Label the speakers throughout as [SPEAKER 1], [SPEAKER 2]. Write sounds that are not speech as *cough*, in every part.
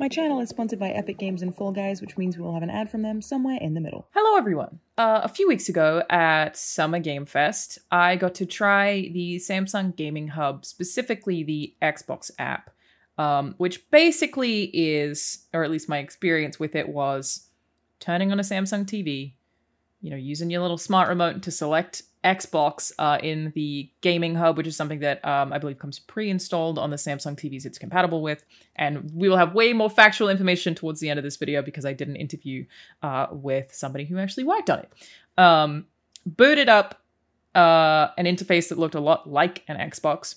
[SPEAKER 1] My channel is sponsored by Epic Games and Fall Guys, which means we will have an ad from them somewhere in the middle.
[SPEAKER 2] Hello, everyone. Uh, a few weeks ago at Summer Game Fest, I got to try the Samsung Gaming Hub, specifically the Xbox app, um, which basically is, or at least my experience with it was, turning on a Samsung TV, you know, using your little smart remote to select Xbox uh, in the gaming hub, which is something that um, I believe comes pre-installed on the Samsung TVs it's compatible with. And we will have way more factual information towards the end of this video because I did an interview uh, with somebody who actually worked on it. Um, booted up uh, an interface that looked a lot like an Xbox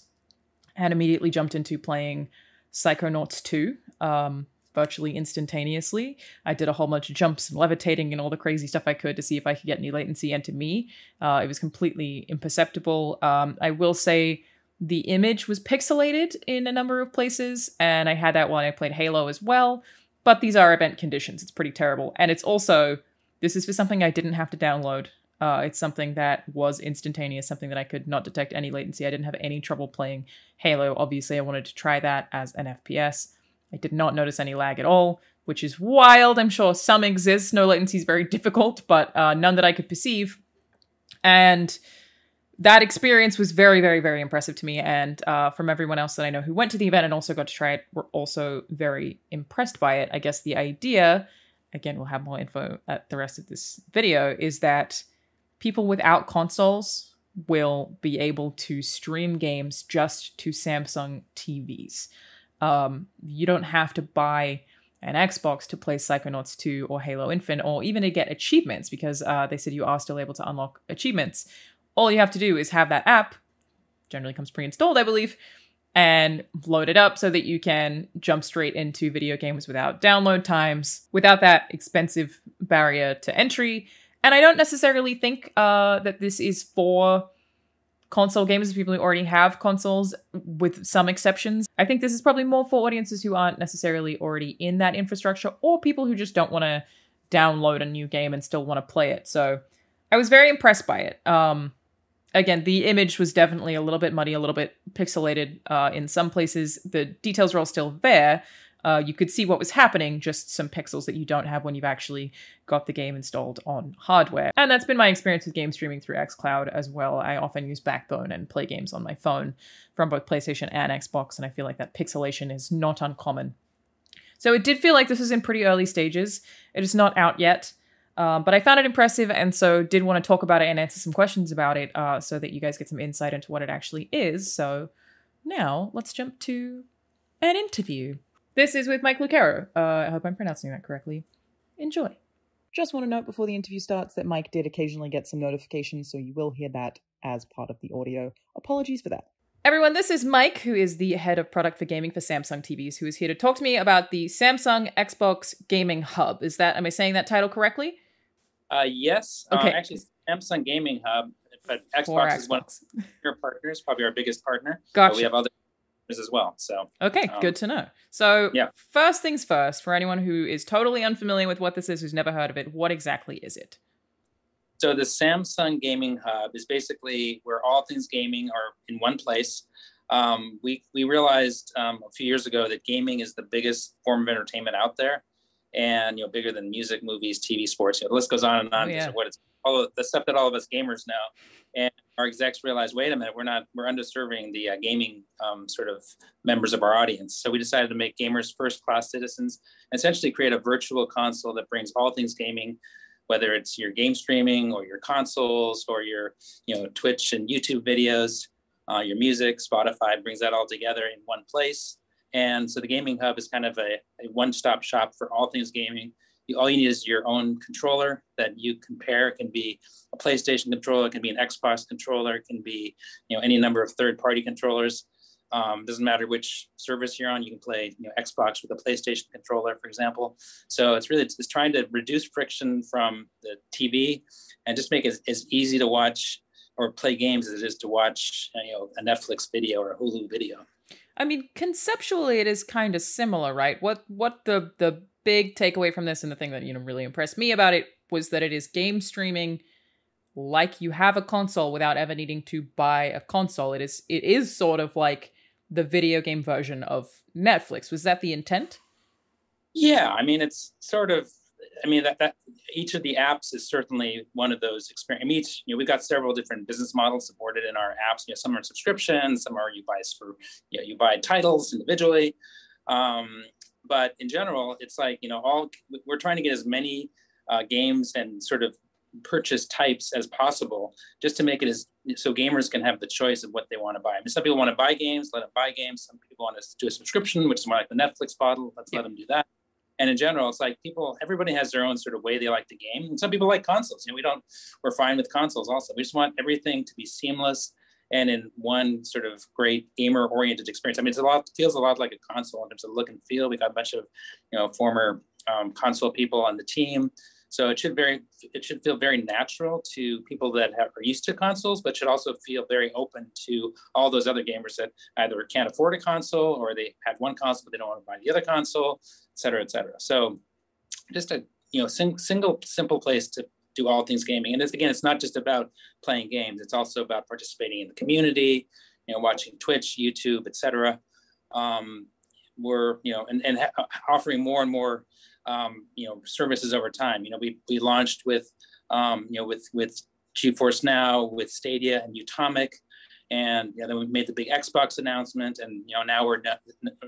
[SPEAKER 2] and immediately jumped into playing Psychonauts 2. Um, virtually instantaneously. I did a whole bunch of jumps and levitating and all the crazy stuff I could to see if I could get any latency into me. Uh, it was completely imperceptible. Um, I will say the image was pixelated in a number of places, and I had that while I played Halo as well. But these are event conditions. It's pretty terrible. And it's also, this is for something I didn't have to download. Uh, it's something that was instantaneous, something that I could not detect any latency. I didn't have any trouble playing Halo. Obviously, I wanted to try that as an FPS. I did not notice any lag at all, which is wild. I'm sure some exist. No latency is very difficult, but uh, none that I could perceive. And that experience was very, very, very impressive to me. And uh, from everyone else that I know who went to the event and also got to try it, were also very impressed by it. I guess the idea, again, we'll have more info at the rest of this video, is that people without consoles will be able to stream games just to Samsung TVs. Um, you don't have to buy an Xbox to play Psychonauts 2 or Halo Infinite, or even to get achievements, because uh, they said you are still able to unlock achievements. All you have to do is have that app, generally comes pre installed, I believe, and load it up so that you can jump straight into video games without download times, without that expensive barrier to entry. And I don't necessarily think uh, that this is for console gamers, people who already have consoles, with some exceptions. I think this is probably more for audiences who aren't necessarily already in that infrastructure or people who just don't want to download a new game and still want to play it. So I was very impressed by it. Um, again, the image was definitely a little bit muddy, a little bit pixelated uh, in some places. The details are all still there, uh, you could see what was happening, just some pixels that you don't have when you've actually got the game installed on hardware. And that's been my experience with game streaming through xCloud as well. I often use Backbone and play games on my phone from both PlayStation and Xbox, and I feel like that pixelation is not uncommon. So it did feel like this was in pretty early stages. It is not out yet. Um, but I found it impressive, and so did want to talk about it and answer some questions about it, uh, so that you guys get some insight into what it actually is. So now let's jump to an interview. This is with Mike Lucero. Uh, I hope I'm pronouncing that correctly. Enjoy.
[SPEAKER 1] Just want to note before the interview starts that Mike did occasionally get some notifications, so you will hear that as part of the audio. Apologies for that.
[SPEAKER 2] Everyone, this is Mike, who is the head of product for gaming for Samsung TVs, who is here to talk to me about the Samsung Xbox Gaming Hub. Is that, am I saying that title correctly?
[SPEAKER 3] Uh, yes. Uh, okay. Uh, actually, Samsung Gaming Hub, but Xbox, Xbox, is one of our partners, probably our biggest partner.
[SPEAKER 2] Gotcha.
[SPEAKER 3] But we have other as well. So
[SPEAKER 2] okay, um, good to know. So yeah. first things first, for anyone who is totally unfamiliar with what this is, who's never heard of it, what exactly is it?
[SPEAKER 3] So the Samsung Gaming Hub is basically where all things gaming are in one place. Um, we we realized um, a few years ago that gaming is the biggest form of entertainment out there, and you know bigger than music, movies, TV, sports. You know, the list goes on and on. Oh, yeah. What it's all of the stuff that all of us gamers know, and our execs realized, wait a minute, we're not we're underserving the uh, gaming um, sort of members of our audience. So we decided to make gamers first class citizens, essentially create a virtual console that brings all things gaming, whether it's your game streaming or your consoles or your you know Twitch and YouTube videos, uh, your music, Spotify brings that all together in one place. And so the gaming hub is kind of a, a one-stop shop for all things gaming you, all you need is your own controller that you compare. It can be a PlayStation controller, it can be an Xbox controller, it can be you know any number of third-party controllers. Um, doesn't matter which service you're on. You can play you know, Xbox with a PlayStation controller, for example. So it's really it's, it's trying to reduce friction from the TV and just make it as easy to watch or play games as it is to watch you know a Netflix video or a Hulu video.
[SPEAKER 2] I mean, conceptually, it is kind of similar, right? What what the the big takeaway from this and the thing that you know really impressed me about it was that it is game streaming like you have a console without ever needing to buy a console. It is it is sort of like the video game version of Netflix. Was that the intent?
[SPEAKER 3] Yeah, I mean, it's sort of. I mean that, that each of the apps is certainly one of those experience. I mean, each, you know, we've got several different business models supported in our apps. You know, some are subscriptions, some are you buy for, you know, you buy titles individually. Um, but in general, it's like you know, all we're trying to get as many uh, games and sort of purchase types as possible, just to make it as so gamers can have the choice of what they want to buy. I mean, some people want to buy games, let them buy games. Some people want to do a subscription, which is more like the Netflix model. Let's yeah. let them do that and in general it's like people everybody has their own sort of way they like the game. And some people like consoles. You know we don't we're fine with consoles also. We just want everything to be seamless and in one sort of great gamer oriented experience. I mean it's a lot feels a lot like a console in terms of look and feel. We got a bunch of you know former um, console people on the team so it should very it should feel very natural to people that have, are used to consoles, but should also feel very open to all those other gamers that either can't afford a console or they had one console but they don't want to buy the other console, et cetera, et cetera. So just a you know sing, single simple place to do all things gaming. And it's, again, it's not just about playing games; it's also about participating in the community, you know, watching Twitch, YouTube, et cetera. Um, we're you know and, and ha- offering more and more um, you know services over time. You know, we we launched with um, you know with with GeForce Now, with Stadia and Utomik, and you know, then we made the big Xbox announcement, and you know now we're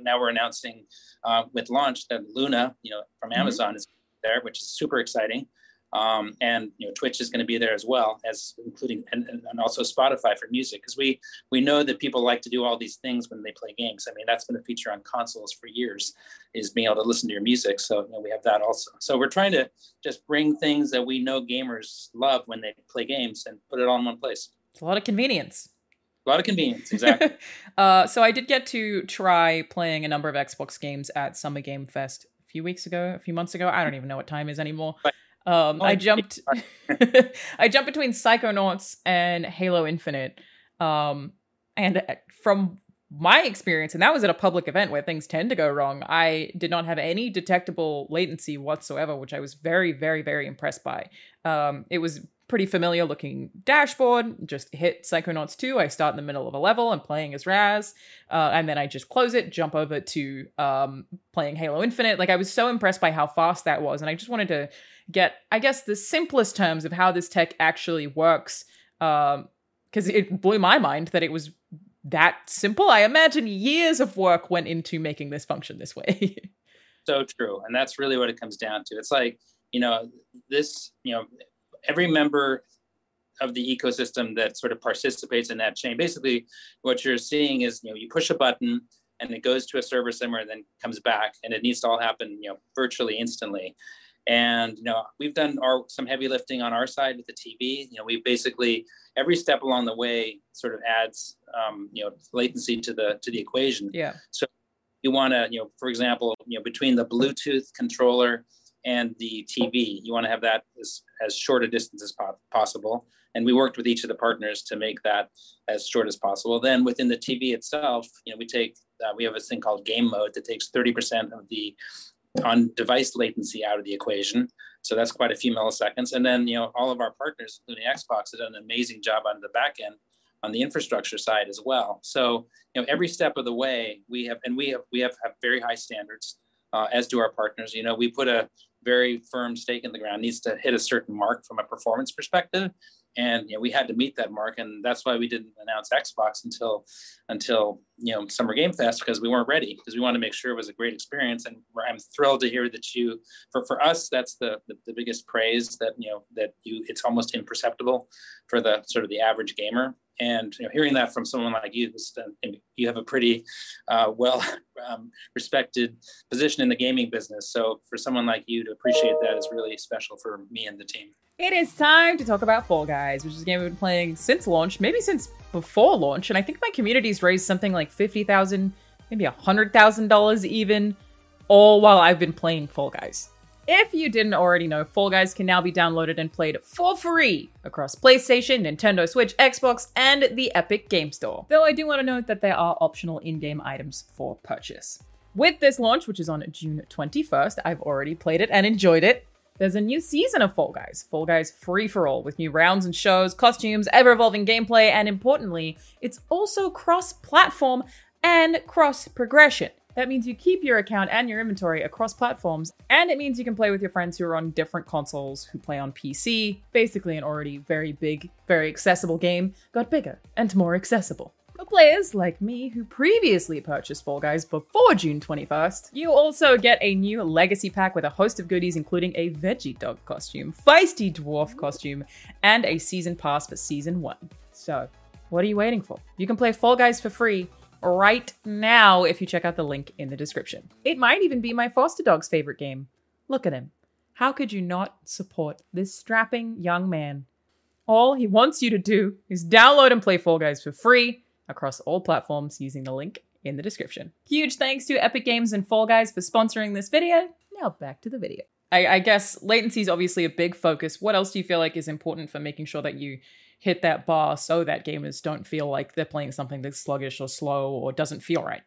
[SPEAKER 3] now we're announcing uh, with launch that Luna, you know, from mm-hmm. Amazon mm-hmm. is there, which is super exciting. Um, and you know Twitch is going to be there as well as including and, and also Spotify for music because we we know that people like to do all these things when they play games. I mean that's been a feature on consoles for years is being able to listen to your music. So you know, we have that also. So we're trying to just bring things that we know gamers love when they play games and put it all in one place.
[SPEAKER 2] It's a lot of convenience.
[SPEAKER 3] A lot of convenience, exactly. *laughs*
[SPEAKER 2] uh, so I did get to try playing a number of Xbox games at Summer Game Fest a few weeks ago, a few months ago. I don't even know what time is anymore. But um, I jumped, *laughs* I jumped between Psychonauts and Halo Infinite. Um, and uh, from my experience, and that was at a public event where things tend to go wrong, I did not have any detectable latency whatsoever, which I was very, very, very impressed by. Um, it was pretty familiar looking dashboard. Just hit Psychonauts 2. I start in the middle of a level. I'm playing as Raz. Uh, and then I just close it, jump over to um, playing Halo Infinite. Like, I was so impressed by how fast that was. And I just wanted to get, I guess, the simplest terms of how this tech actually works. Because um, it blew my mind that it was that simple. I imagine years of work went into making this function this way. *laughs*
[SPEAKER 3] so true. And that's really what it comes down to. It's like, you know, this, you know, every member of the ecosystem that sort of participates in that chain. Basically, what you're seeing is, you know, you push a button and it goes to a server somewhere and then comes back and it needs to all happen, you know, virtually instantly. And you know, we've done our some heavy lifting on our side with the TV. You know, we basically every step along the way sort of adds um, you know latency to the to the equation.
[SPEAKER 2] Yeah.
[SPEAKER 3] So you want to you know, for example, you know, between the Bluetooth controller and the TV, you want to have that as as short a distance as po- possible. And we worked with each of the partners to make that as short as possible. Then within the TV itself, you know, we take uh, we have a thing called game mode that takes 30% of the on device latency out of the equation. So that's quite a few milliseconds. And then, you know, all of our partners, including Xbox, have done an amazing job on the back end on the infrastructure side as well. So, you know, every step of the way we have, and we have, we have, have very high standards, uh, as do our partners. You know, we put a very firm stake in the ground, needs to hit a certain mark from a performance perspective and you know we had to meet that mark and that's why we didn't announce xbox until until you know summer game fest because we weren't ready because we wanted to make sure it was a great experience and i'm thrilled to hear that you for for us that's the, the, the biggest praise that you know that you it's almost imperceptible for the sort of the average gamer and you know, hearing that from someone like you, you have a pretty uh, well *laughs* um, respected position in the gaming business. So for someone like you to appreciate that is really special for me and the team.
[SPEAKER 2] It is time to talk about Fall Guys, which is a game we've been playing since launch, maybe since before launch, and I think my community's raised something like fifty thousand, maybe a hundred thousand dollars even, all while I've been playing Fall Guys. If you didn't already know, Fall Guys can now be downloaded and played for free across PlayStation, Nintendo Switch, Xbox, and the Epic Game Store. Though I do want to note that there are optional in-game items for purchase. With this launch, which is on June 21st, I've already played it and enjoyed it. There's a new season of Fall Guys, Fall Guys Free for All, with new rounds and shows, costumes, ever evolving gameplay, and importantly, it's also cross platform and cross progression. That means you keep your account and your inventory across platforms, and it means you can play with your friends who are on different consoles, who play on PC. Basically, an already very big, very accessible game got bigger and more accessible. For players like me who previously purchased Fall Guys before June 21st, you also get a new legacy pack with a host of goodies, including a veggie dog costume, feisty dwarf costume, and a season pass for season one. So, what are you waiting for? You can play Fall Guys for free right now if you check out the link in the description. It might even be my foster dog's favorite game. Look at him. How could you not support this strapping young man? All he wants you to do is download and play Fall Guys for free across all platforms using the link in the description. Huge thanks to Epic Games and Fall Guys for sponsoring this video. Now back to the video. I, I guess latency is obviously a big focus. What else do you feel like is important for making sure that you hit that bar so that gamers don't feel like they're playing something that's sluggish or slow or doesn't feel right?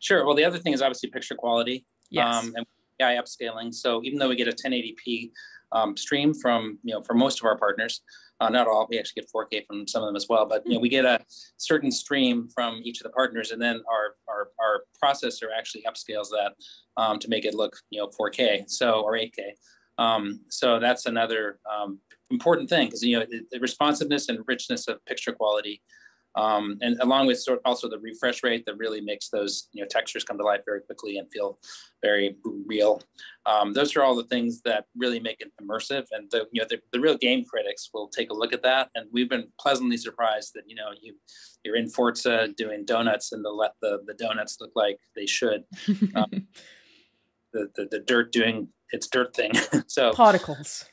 [SPEAKER 3] Sure. Well, the other thing is obviously picture quality.
[SPEAKER 2] Yes.
[SPEAKER 3] Um, and AI upscaling. So even though we get a 1080p um, stream from you know for most of our partners, uh, not all. We actually get 4K from some of them as well, but you know we get a certain stream from each of the partners, and then our our, our processor actually upscales that um, to make it look you know 4K, so or 8K. Um, so that's another um, important thing because you know the, the, responsiveness and richness of picture quality um, and along with sort also the refresh rate that really makes those you know textures come to life very quickly and feel very real. Um, those are all the things that really make it immersive, and the you know the, the real game critics will take a look at that, and we've been pleasantly surprised that you know you you're in Forza doing donuts, and the let the the donuts look like they should. *laughs* Um, the, the the dirt doing its dirt thing. *laughs* so
[SPEAKER 2] particles.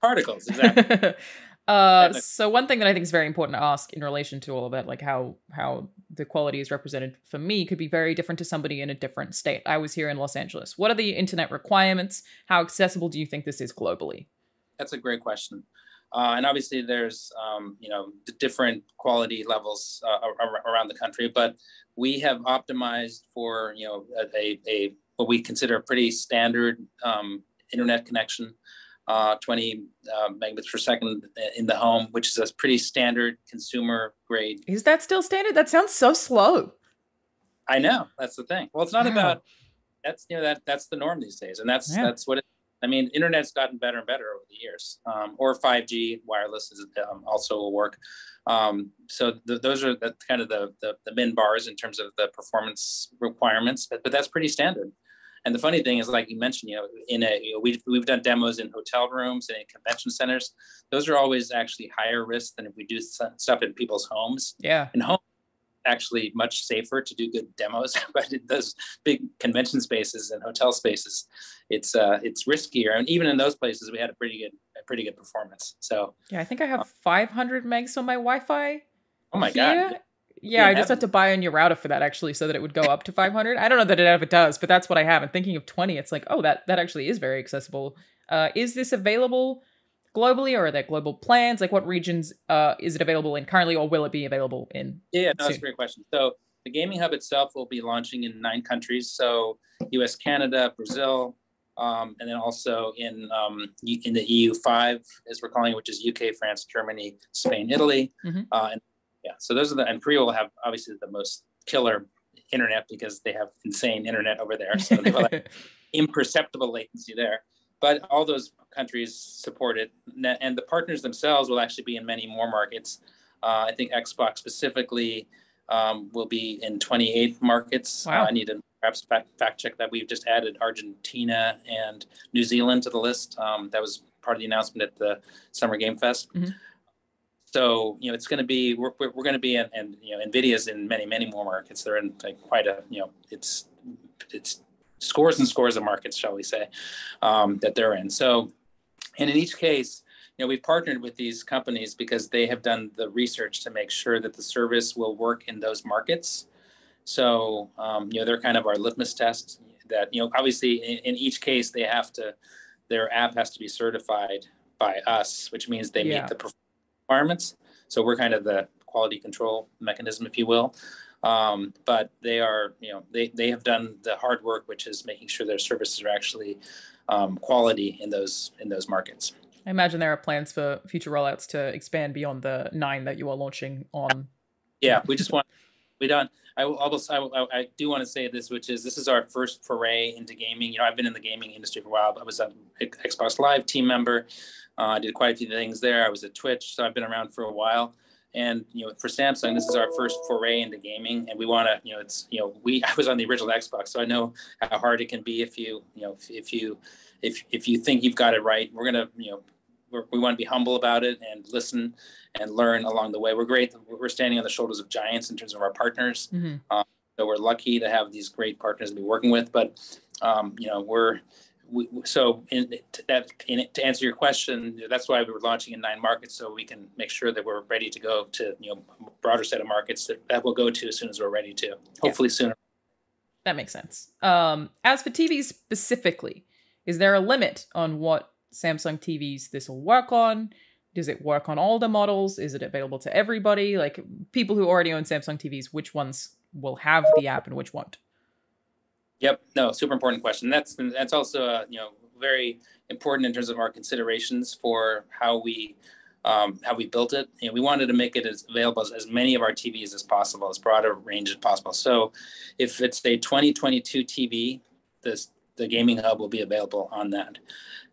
[SPEAKER 3] Particles, exactly. *laughs*
[SPEAKER 2] Uh, so one thing that I think is very important to ask in relation to all of that, like how how the quality is represented for me, could be very different to somebody in a different state. I was here in Los Angeles. What are the internet requirements? How accessible do you think this is globally?
[SPEAKER 3] That's a great question. Uh, and obviously, there's um, you know the different quality levels uh, around the country, but we have optimized for you know a, a what we consider a pretty standard um, internet connection uh, 20 uh, megabits per second in the home, which is a pretty standard consumer grade.
[SPEAKER 2] Is that still standard? That sounds so slow.
[SPEAKER 3] I know that's the thing. Well, it's not wow. about that's you know that that's the norm these days, and that's yeah. that's what it. I mean, internet's gotten better and better over the years. Um, or 5G wireless is um, also will work. Um, so the, those are the, kind of the, the the min bars in terms of the performance requirements, but, but that's pretty standard. And the funny thing is, like you mentioned, you know, in a you know, we've we've done demos in hotel rooms and in convention centers. Those are always actually higher risk than if we do stuff in people's homes.
[SPEAKER 2] Yeah,
[SPEAKER 3] in home actually much safer to do good demos *laughs* but in those big convention spaces and hotel spaces it's uh it's riskier and even in those places we had a pretty good a pretty good performance so
[SPEAKER 2] yeah i think i have 500 megs on my wi-fi
[SPEAKER 3] oh my here. god
[SPEAKER 2] yeah, I just had to buy a new router for that actually, so that it would go up to 500. I don't know that it ever does, but that's what I have. And thinking of 20, it's like, oh, that that actually is very accessible. Uh, is this available globally, or are there global plans? Like, what regions uh, is it available in currently, or will it be available in?
[SPEAKER 3] Yeah, no, that's a great question. So the gaming hub itself will be launching in nine countries. So U.S., Canada, Brazil, um, and then also in um, in the EU five, as we're calling it, which is UK, France, Germany, Spain, Italy, mm-hmm. uh, and yeah, so those are the and Korea will have obviously the most killer internet because they have insane internet over there, so they have *laughs* imperceptible latency there. But all those countries support it, and the partners themselves will actually be in many more markets. Uh, I think Xbox specifically um, will be in 28 markets.
[SPEAKER 2] Wow.
[SPEAKER 3] Uh, I need to perhaps fact, fact, check that. We've just added Argentina and New Zealand to the list. Um, that was part of the announcement at the Summer Game Fest. Mm-hmm. So you know, it's going to be we're, we're, going to be in, and you know, Nvidia's in many many more markets. They're in like quite a you know, it's it's scores and scores of markets, shall we say, um, that they're in. So, and in each case, you know, we've partnered with these companies because they have done the research to make sure that the service will work in those markets. So, um, you know, they're kind of our litmus test. That you know, obviously, in, in each case, they have to their app has to be certified by us, which means they yeah. meet the requirements. So we're kind of the quality control mechanism, if you will. Um, but they are, you know, they, they have done the hard work, which is making sure their services are actually um, quality in those in those markets.
[SPEAKER 2] I imagine there are plans for future rollouts to expand beyond the nine that you are launching on.
[SPEAKER 3] Yeah, we just want we don't. I will almost. I, I, do want to say this, which is this is our first foray into gaming. You know, I've been in the gaming industry for a while. I was an Xbox Live team member. Uh, I did quite a few things there. I was at Twitch, so I've been around for a while. And you know, for Samsung, this is our first foray into gaming, and we want to. You know, it's you know, we *laughs* I was on the original Xbox, so I know how hard it can be if you you know if, if you if if you think you've got it right. We're gonna you know we want to be humble about it and listen and learn along the way. We're great. We're standing on the shoulders of giants in terms of our partners. Mm-hmm. Um, so we're lucky to have these great partners to be working with. But um, you know, we're we, so in that in, to answer your question, that's why we were launching in nine markets, so we can make sure that we're ready to go to you know broader set of markets that, that we'll go to as soon as we're ready to. Hopefully yeah. sooner.
[SPEAKER 2] That makes sense. Um, as for TV specifically, is there a limit on what Samsung TVs this will work on? Does it work on all the models? Is it available to everybody? Like people who already own Samsung TVs, which ones will have the app and which won't?
[SPEAKER 3] Yep, no, super important question. That's that's also uh, you know very important in terms of our considerations for how we um, how we built it. You know, we wanted to make it as available as, as many of our TVs as possible, as broad a range as possible. So, if it's a 2022 TV, this the gaming hub will be available on that.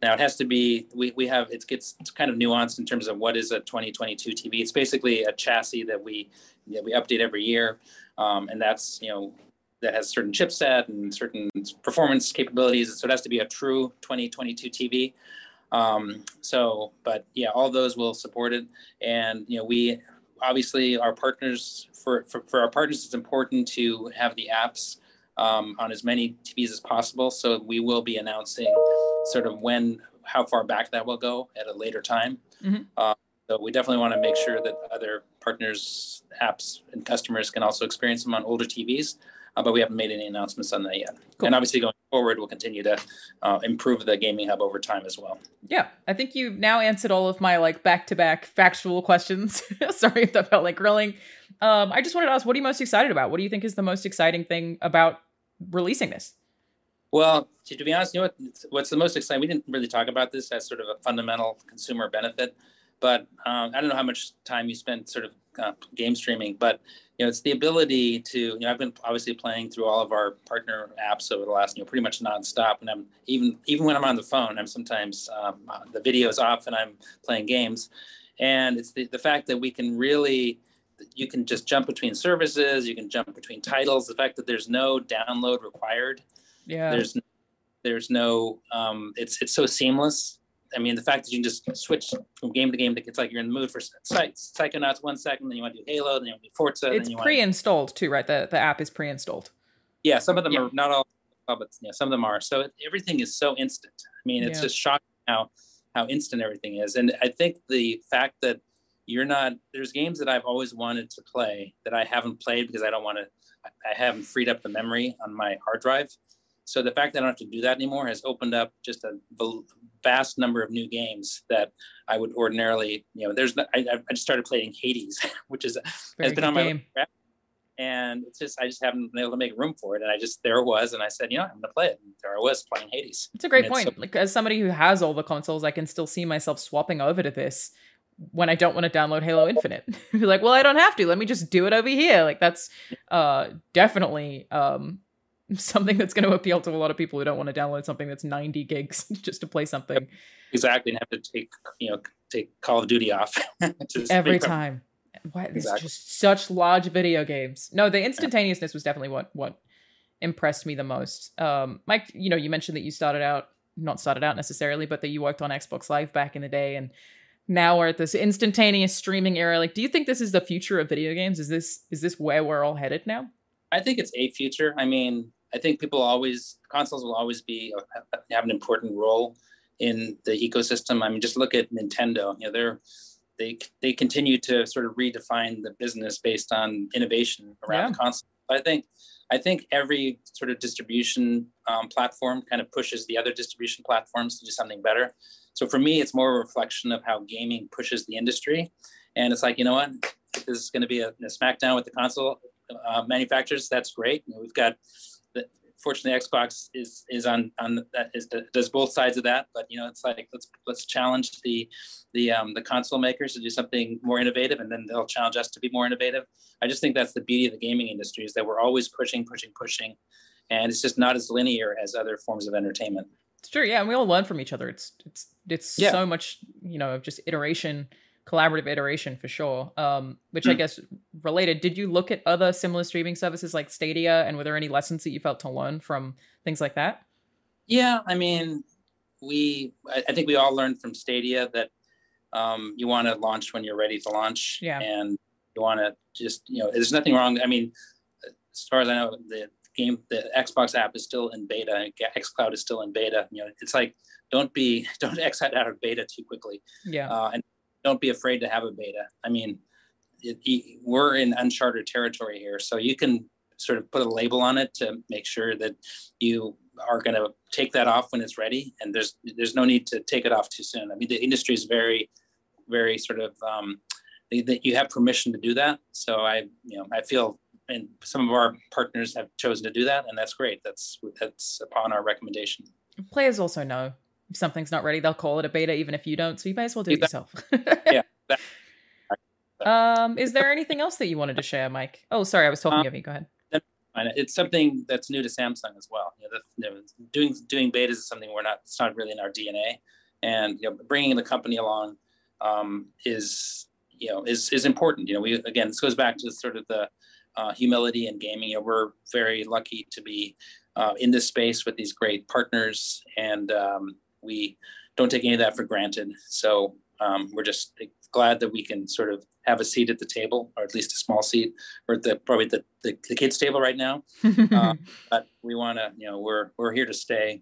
[SPEAKER 3] Now it has to be we, we have it gets kind of nuanced in terms of what is a 2022 TV. It's basically a chassis that we that we update every year, um, and that's you know that has certain chipset and certain performance capabilities. So it has to be a true 2022 TV. Um, so, but yeah, all those will support it, and you know we obviously our partners for, for, for our partners it's important to have the apps um, on as many TVs as possible. So we will be announcing sort of when, how far back that will go at a later time. Mm-hmm. Uh, so we definitely want to make sure that other partners, apps, and customers can also experience them on older TVs. Uh, but we haven't made any announcements on that yet. Cool. And obviously, going forward, we'll continue to uh, improve the gaming hub over time as well.
[SPEAKER 2] Yeah, I think you've now answered all of my like back-to-back factual questions. *laughs* Sorry if that felt like grilling. Um, I just wanted to ask, what are you most excited about? What do you think is the most exciting thing about releasing this?
[SPEAKER 3] Well, to, to be honest, you know what, what's the most exciting? We didn't really talk about this as sort of a fundamental consumer benefit, but um, I don't know how much time you spend sort of uh, game streaming, but you know, it's the ability to, you know, I've been obviously playing through all of our partner apps over the last, you know, pretty much nonstop. And I'm even, even when I'm on the phone, I'm sometimes, um, uh, the video is off and I'm playing games. And it's the, the fact that we can really, you can just jump between services you can jump between titles. The fact that there's no download required
[SPEAKER 2] yeah.
[SPEAKER 3] there's there's no um, it's it's so seamless. I mean the fact that you can just switch from game to game it's like you're in the mood for psychonauts one second then you want to do halo then you want to do forza
[SPEAKER 2] it's pre-installed to... too right? The, the app is pre-installed.
[SPEAKER 3] Yeah some of them yeah. are not all but yeah some of them are. So everything is so instant. I mean it's yeah. just shocking how how instant everything is. And i think the fact that you're not there's games that i've always wanted to play that i haven't played because i don't want to i haven't freed up the memory on my hard drive so the fact that i don't have to do that anymore has opened up just a vast number of new games that i would ordinarily you know there's i, I just started playing hades *laughs* which is Very has been on my game. and it's just I just haven't been able to make room for it. And I just there it was, and I said, you know, I'm gonna play it. And there I was playing Hades.
[SPEAKER 2] It's a great point. So- like as somebody who has all the consoles, I can still see myself swapping over to this when I don't want to download Halo Infinite. *laughs* Be like, well, I don't have to. Let me just do it over here. Like that's uh, definitely um, *laughs* something that's going to appeal to a lot of people who don't want to download something that's 90 gigs *laughs* just to play something.
[SPEAKER 3] Exactly, and have to take you know take Call of Duty off
[SPEAKER 2] every time. Why, exactly. just such large video games. No, the instantaneousness was definitely what what impressed me the most. Um, Mike, you know, you mentioned that you started out not started out necessarily, but that you worked on Xbox Live back in the day, and now we're at this instantaneous streaming era. Like do you think this is the future of video games? Is this is this where we're all headed now?
[SPEAKER 3] I think it's a future. I mean i think people always consoles will always be uh, have an important role in the ecosystem. I mean just look at nintendo. You know they're they they continue to sort of redefine the business based on innovation around yeah. the console But i think i think every sort of distribution um, platform kind of pushes the other distribution platforms to do something better so for me, it's more a reflection of how gaming pushes the industry. And it's like, you know what, if this is going to be a, a smackdown with the console uh, manufacturers, that's great. You know, we've got the, fortunately, Xbox is is on on that is does both sides of that. But you know, it's like let's let's challenge the the um, the console makers to do something more innovative, and then they'll challenge us to be more innovative. I just think that's the beauty of the gaming industry is that we're always pushing, pushing, pushing, and it's just not as linear as other forms of entertainment.
[SPEAKER 2] True, yeah, and we all learn from each other. It's it's it's yeah. so much, you know, just iteration collaborative iteration for sure. Um, which mm. I hmm. guess related, did you look at other similar streaming services like Stadia, and were there any lessons that you felt to learn from things like that?
[SPEAKER 3] Yeah, I mean, we I, I think we all learned from Stadia that um, you want to launch when you're ready to launch,
[SPEAKER 2] yeah.
[SPEAKER 3] and you want to just you know, there's nothing wrong. I mean, as far as I know, the game, the Xbox app is still in beta. XCloud is still in beta. You know, it's like don't be *laughs* don't exit out of beta too quickly.
[SPEAKER 2] Yeah,
[SPEAKER 3] uh, and don't be afraid to have a beta. I mean, it, it, we're in uncharted territory here, so you can sort of put a label on it to make sure that you are going to take that off when it's ready, and there's there's no need to take it off too soon. I mean, the industry is very, very sort of um, that you have permission to do that. So I, you know, I feel and some of our partners have chosen to do that, and that's great. That's that's upon our recommendation.
[SPEAKER 2] Players also know if something's not ready, they'll call it a beta, even if you don't. So you may as well do it yourself. *laughs*
[SPEAKER 3] yeah. *laughs*
[SPEAKER 2] um, is there anything else that you wanted to share, Mike? Oh, sorry, I was talking um, you. Go ahead.
[SPEAKER 3] It's something that's new to Samsung as well. You know, the, you know, doing doing betas is something we're not. It's not really in our DNA, and you know, bringing the company along um, is you know is is important. You know, we again this goes back to sort of the uh, humility and gaming. You know, we're very lucky to be uh, in this space with these great partners, and um, we don't take any of that for granted. So um, we're just glad that we can sort of have a seat at the table, or at least a small seat. We're at the probably the, the, the kids' table right now, *laughs* uh, but we want to, you know, we're we're here to stay.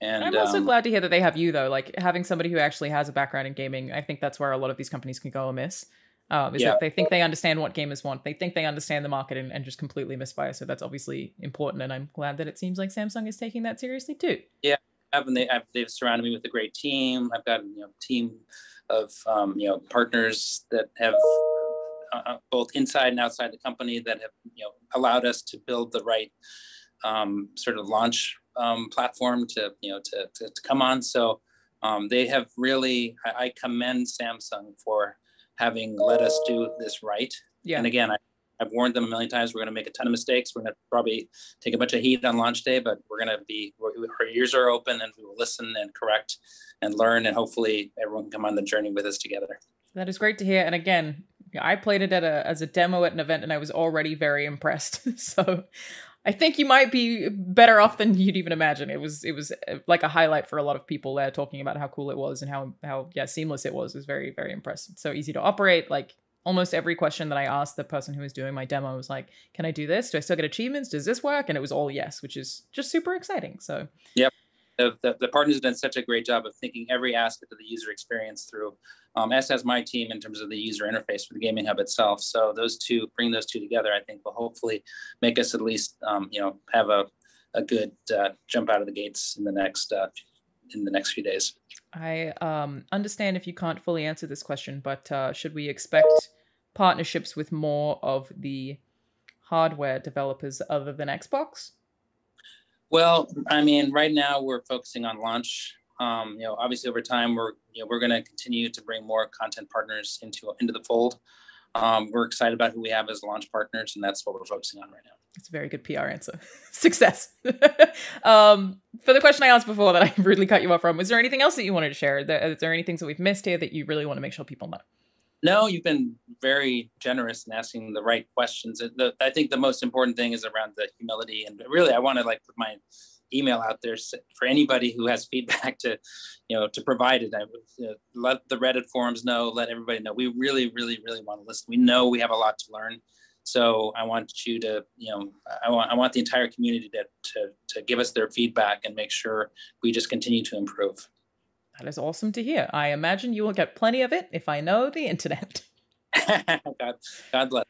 [SPEAKER 3] And
[SPEAKER 2] I'm also um, glad to hear that they have you though. Like having somebody who actually has a background in gaming, I think that's where a lot of these companies can go amiss. Um, is yeah. that they think they understand what gamers want. They think they understand the market and, and just completely misfire. So that's obviously important. And I'm glad that it seems like Samsung is taking that seriously too.
[SPEAKER 3] Yeah, and they have, they've surrounded me with a great team. I've got you know team of um, you know partners that have uh, uh, both inside and outside the company that have you know allowed us to build the right um, sort of launch um, platform to you know to, to, to come on. So um, they have really I, I, commend Samsung for having let us do this right.
[SPEAKER 2] Yeah.
[SPEAKER 3] And again, I I've warned them a million times. We're going to make a ton of mistakes. We're going to probably take a bunch of heat on launch day, but we're going to be our ears are open and we will listen and correct and learn, and hopefully everyone can come on the journey with us together.
[SPEAKER 2] That is great to hear. And again, I played it at a as a demo at an event, and I was already very impressed. *laughs* so. I think you might be better off than you'd even imagine. It was it was uh, like a highlight for a lot of people there talking about how cool it was and how how yeah seamless it was. It was very very impressive. So easy to operate. Like almost every question that I asked the person who was doing my demo was like, "Can I do this? Do I still get achievements? Does this work?" And it was all yes, which is just super exciting. So,
[SPEAKER 3] yep, the, the, the partners have done such a great job of thinking every aspect of the user experience through. Um, as has my team in terms of the user interface for the gaming hub itself. So those two, bring those two together, I think will hopefully make us at least, um, you know, have a a good uh, jump out of the gates in the next uh, in the next few days.
[SPEAKER 2] I um, understand if you can't fully answer this question, but uh, should we expect partnerships with more of the hardware developers other than Xbox?
[SPEAKER 3] Well, I mean, right now we're focusing on launch. Um, you know, obviously over time we're you know we're going to continue to bring more content partners into into the fold. Um, we're excited about who we have as launch partners, and that's what we're focusing on right now.
[SPEAKER 2] It's a very good PR answer. *laughs* Success. *laughs* um, for the question I asked before that I *laughs* really cut you off from, was there anything else that you wanted to share? Is there anything that we've missed here that you really want to make sure people know?
[SPEAKER 3] No, you've been very generous in asking the right questions. The, I think the most important thing is around the humility, and really, I want to like put my email out there for anybody who has feedback to, you know, to provide it. I you know, let the Reddit forums know, let everybody know. We really, really, really want to listen. We know we have a lot to learn, so I want you to, you know, I want I want the entire community to to to give us their feedback and make sure we just continue to improve.
[SPEAKER 2] That is awesome to hear. I imagine you will get plenty of it if I know the internet. *laughs*
[SPEAKER 3] God, God bless.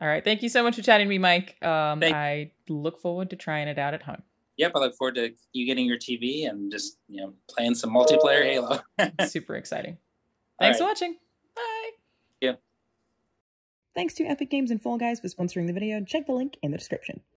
[SPEAKER 2] All right. Thank you so much for chatting to me, Mike. Um, I look forward to trying it out at home.
[SPEAKER 3] Yep, I look forward to you getting your TV and just you know playing some multiplayer Halo. *laughs*
[SPEAKER 2] Super exciting. Thanks right. for watching. Bye.
[SPEAKER 3] Yeah.
[SPEAKER 1] Thanks to Epic Games and Fall Guys for sponsoring the video. Check the link in the description.